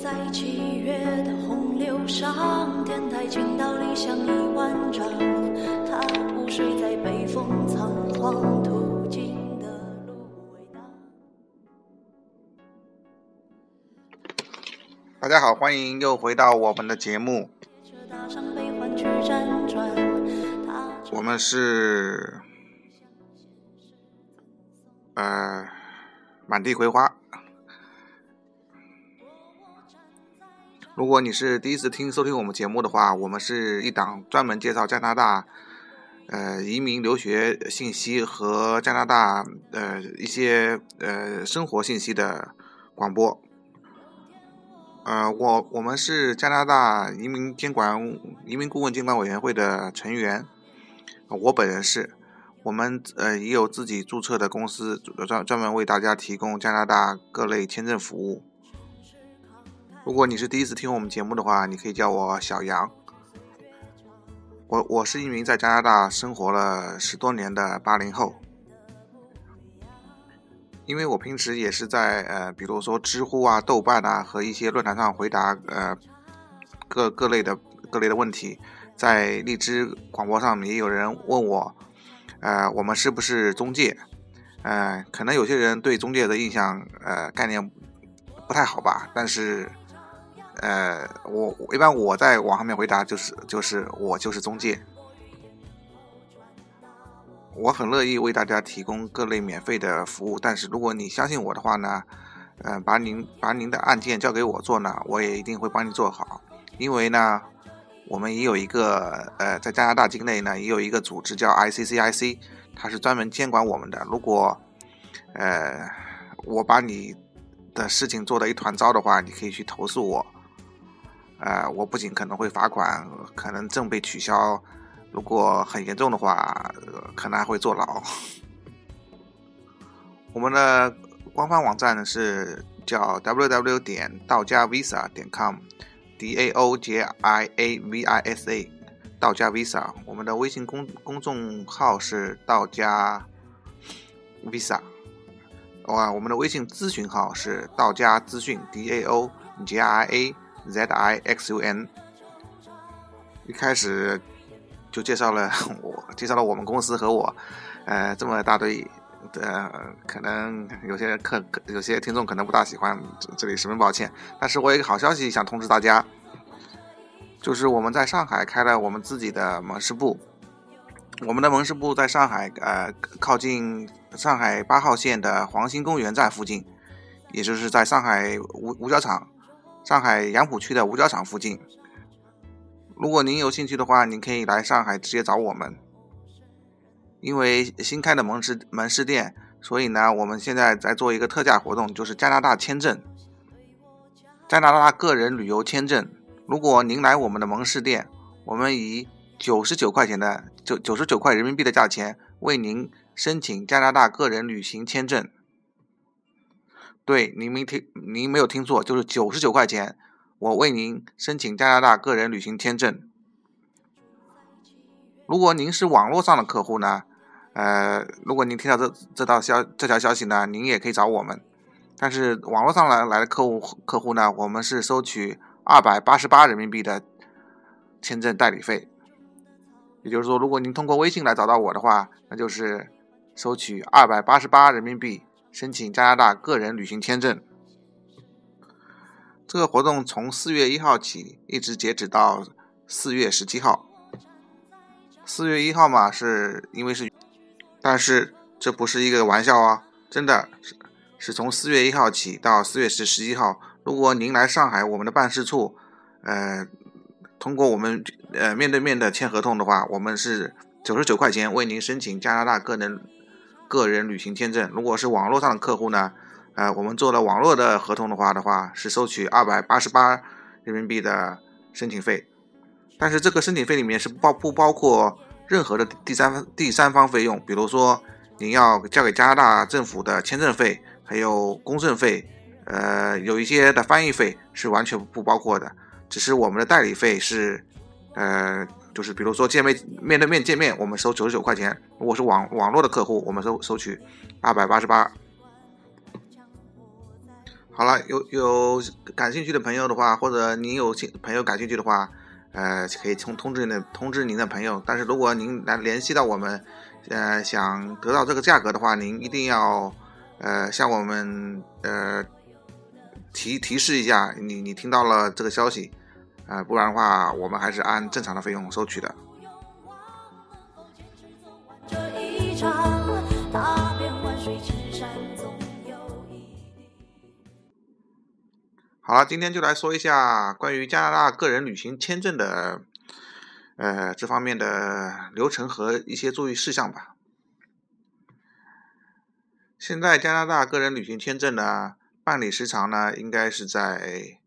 在七月的洪流上，天台倾倒理想一万丈。他午睡在北风仓皇途经的芦苇荡。大家好，欢迎又回到我们的节目。我们是呃满地葵花。如果你是第一次听收听我们节目的话，我们是一档专门介绍加拿大呃移民留学信息和加拿大呃一些呃生活信息的广播。呃，我我们是加拿大移民监管移民顾问监管委员会的成员，我本人是，我们呃也有自己注册的公司，专专门为大家提供加拿大各类签证服务。如果你是第一次听我们节目的话，你可以叫我小杨。我我是一名在加拿大生活了十多年的八零后，因为我平时也是在呃，比如说知乎啊、豆瓣啊和一些论坛上回答呃各各类的各类的问题，在荔枝广播上也有人问我，呃，我们是不是中介？呃，可能有些人对中介的印象呃概念不太好吧，但是。呃，我一般我在网上面回答就是就是我就是中介，我很乐意为大家提供各类免费的服务。但是如果你相信我的话呢，呃，把您把您的案件交给我做呢，我也一定会帮你做好。因为呢，我们也有一个呃，在加拿大境内呢，也有一个组织叫 ICCIC，它是专门监管我们的。如果呃我把你的事情做的一团糟的话，你可以去投诉我。呃，我不仅可能会罚款，可能证被取消，如果很严重的话，可能还会坐牢。我们的官方网站呢是叫 www 点道家 visa 点 com，d a o j i a v i s a，道家 visa。我们的微信公公众号是道家 visa，哇，我们的微信咨询号是道家资讯 d a o j i a。Z I X U N，一开始就介绍了 我，介绍了我们公司和我，呃，这么大堆，呃，可能有些客，有些听众可能不大喜欢，这里十分抱歉。但是我有一个好消息想通知大家，就是我们在上海开了我们自己的门市部，我们的门市部在上海，呃，靠近上海八号线的黄兴公园站附近，也就是在上海五五角场。上海杨浦区的五角场附近，如果您有兴趣的话，您可以来上海直接找我们。因为新开的门市门市店，所以呢，我们现在在做一个特价活动，就是加拿大签证，加拿大个人旅游签证。如果您来我们的门市店，我们以九十九块钱的九九十九块人民币的价钱为您申请加拿大个人旅行签证。对，您没听，您没有听错，就是九十九块钱，我为您申请加拿大个人旅行签证。如果您是网络上的客户呢，呃，如果您听到这这道消这条消息呢，您也可以找我们。但是网络上来来的客户客户呢，我们是收取二百八十八人民币的签证代理费。也就是说，如果您通过微信来找到我的话，那就是收取二百八十八人民币。申请加拿大个人旅行签证，这个活动从四月一号起一直截止到四月十七号。四月一号嘛，是因为是，但是这不是一个玩笑啊，真的是是从四月一号起到四月十十一号。如果您来上海我们的办事处，呃，通过我们呃面对面的签合同的话，我们是九十九块钱为您申请加拿大个人。个人旅行签证，如果是网络上的客户呢，呃，我们做了网络的合同的话的话，是收取二百八十八人民币的申请费，但是这个申请费里面是包不包括任何的第三方第三方费用，比如说您要交给加拿大政府的签证费，还有公证费，呃，有一些的翻译费是完全不包括的，只是我们的代理费是，呃。就是比如说见面面对面见面，我们收九十九块钱；如果是网网络的客户，我们收收取二百八十八。好了，有有感兴趣的朋友的话，或者您有兴朋友感兴趣的话，呃，可以通通知您的通知您的朋友。但是如果您来联系到我们，呃，想得到这个价格的话，您一定要呃向我们呃提提示一下，你你听到了这个消息，呃，不然的话，我们还是按正常的费用收取的。好了，今天就来说一下关于加拿大个人旅行签证的，呃，这方面的流程和一些注意事项吧。现在加拿大个人旅行签证呢，办理时长呢，应该是在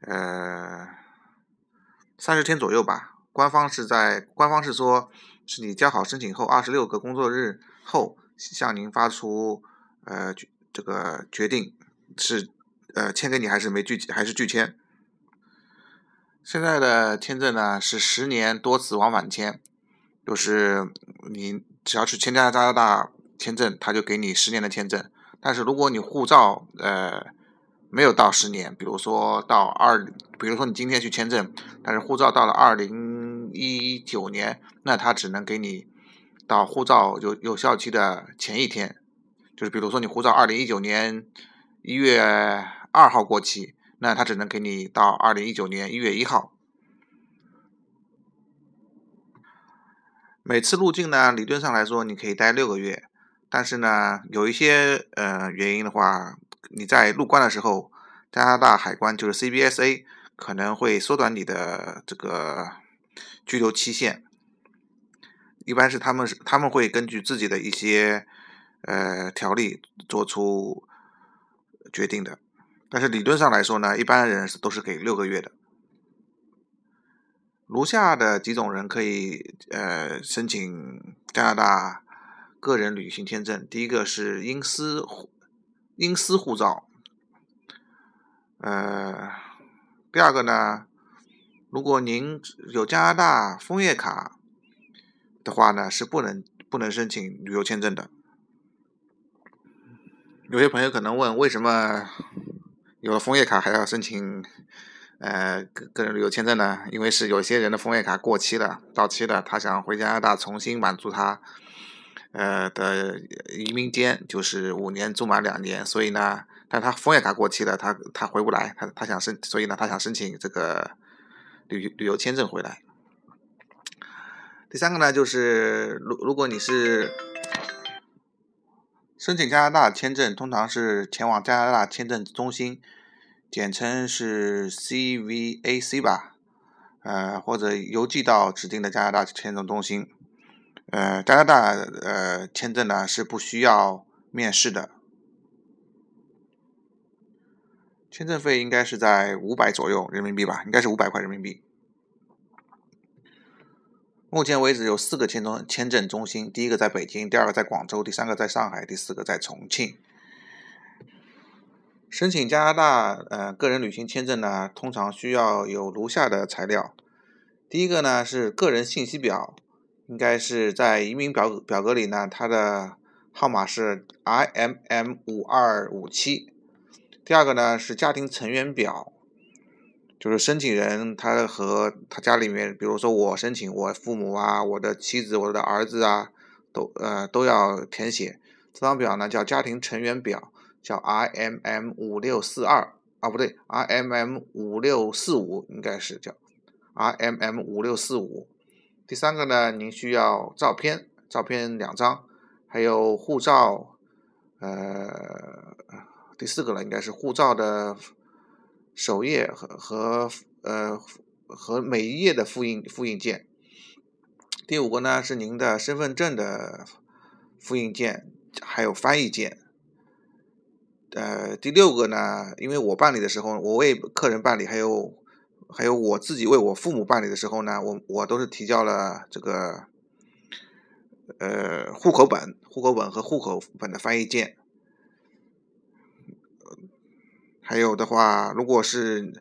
呃三十天左右吧。官方是在官方是说，是你交好申请后二十六个工作日后向您发出呃这个决定是呃签给你还是没拒还是拒签。现在的签证呢是十年多次往返签，就是你只要是签加拿大签证，他就给你十年的签证。但是如果你护照呃没有到十年，比如说到二，比如说你今天去签证，但是护照到了二零一九年，那他只能给你到护照有有效期的前一天，就是比如说你护照二零一九年一月二号过期，那他只能给你到二零一九年一月一号。每次入境呢，理论上来说你可以待六个月，但是呢，有一些呃原因的话，你在入关的时候，加拿大海关就是 CBSA 可能会缩短你的这个拘留期限。一般是他们是他们会根据自己的一些呃条例做出决定的，但是理论上来说呢，一般人是都是给六个月的。如下的几种人可以呃申请加拿大个人旅行签证，第一个是英私因私护照，呃，第二个呢，如果您有加拿大枫叶卡的话呢，是不能不能申请旅游签证的。有些朋友可能问，为什么有了枫叶卡还要申请呃个人旅游签证呢？因为是有些人的枫叶卡过期了、到期了，他想回加拿大重新满足他呃的移民监，就是五年住满两年，所以呢，但他枫叶卡过期了，他他回不来，他他想申，所以呢，他想申请这个旅旅游签证回来。第三个呢，就是如如果你是申请加拿大签证，通常是前往加拿大签证中心，简称是 CVAC 吧，呃，或者邮寄到指定的加拿大签证中心。呃，加拿大呃签证呢是不需要面试的，签证费应该是在五百左右人民币吧，应该是五百块人民币。目前为止有四个签中签证中心，第一个在北京，第二个在广州，第三个在上海，第四个在重庆。申请加拿大呃个人旅行签证呢，通常需要有如下的材料。第一个呢是个人信息表，应该是在移民表表格里呢，它的号码是 IMM 五二五七。第二个呢是家庭成员表。就是申请人他和他家里面，比如说我申请，我父母啊，我的妻子，我的儿子啊，都呃都要填写。这张表呢叫家庭成员表，叫 IMM 五六四二啊，不对，IMM 五六四五应该是叫 IMM 五六四五。第三个呢，您需要照片，照片两张，还有护照，呃，第四个呢，应该是护照的。首页和和呃和每一页的复印复印件。第五个呢是您的身份证的复印件，还有翻译件。呃，第六个呢，因为我办理的时候，我为客人办理，还有还有我自己为我父母办理的时候呢，我我都是提交了这个呃户口本、户口本和户口本的翻译件。还有的话，如果是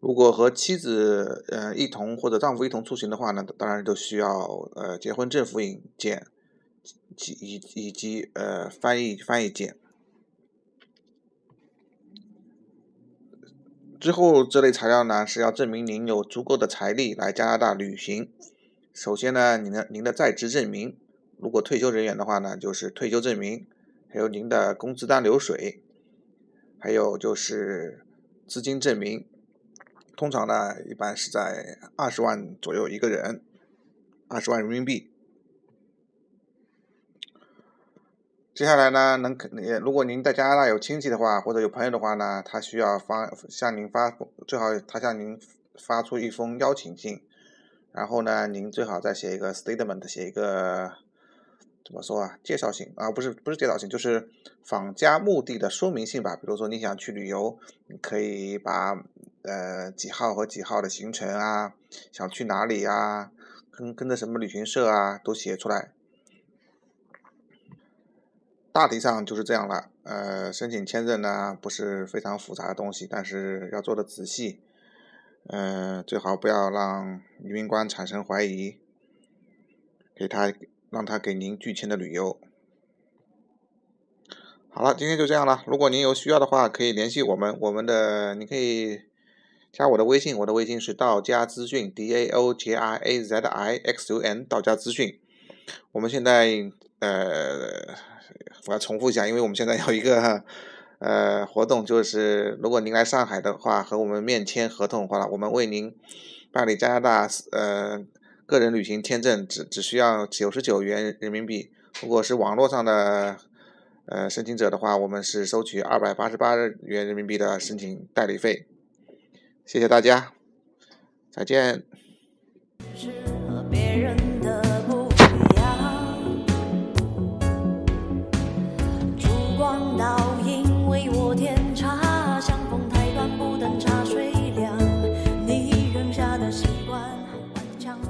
如果和妻子呃一同或者丈夫一同出行的话呢，当然都需要呃结婚证复印件及以以及呃翻译翻译件。之后这类材料呢是要证明您有足够的财力来加拿大旅行。首先呢，您的您的在职证明，如果退休人员的话呢，就是退休证明，还有您的工资单流水，还有就是资金证明。通常呢，一般是在二十万左右一个人，二十万人民币。接下来呢，能肯如果您在加拿大有亲戚的话，或者有朋友的话呢，他需要发向您发，最好他向您发出一封邀请信，然后呢，您最好再写一个 statement，写一个怎么说啊？介绍信啊，不是不是介绍信，就是访家目的的说明信吧。比如说你想去旅游，你可以把呃几号和几号的行程啊，想去哪里啊，跟跟着什么旅行社啊，都写出来。大体上就是这样了，呃，申请签证呢不是非常复杂的东西，但是要做的仔细，呃，最好不要让移民官产生怀疑，给他让他给您拒签的理由。好了，今天就这样了。如果您有需要的话，可以联系我们，我们的你可以加我的微信，我的微信是道家资讯 D A O J I A Z I X U N 道家资讯。我们现在呃。我要重复一下，因为我们现在有一个呃活动，就是如果您来上海的话，和我们面签合同的话，我们为您办理加拿大呃个人旅行签证，只只需要九十九元人民币。如果是网络上的呃申请者的话，我们是收取二百八十八元人民币的申请代理费。谢谢大家，再见。是和别人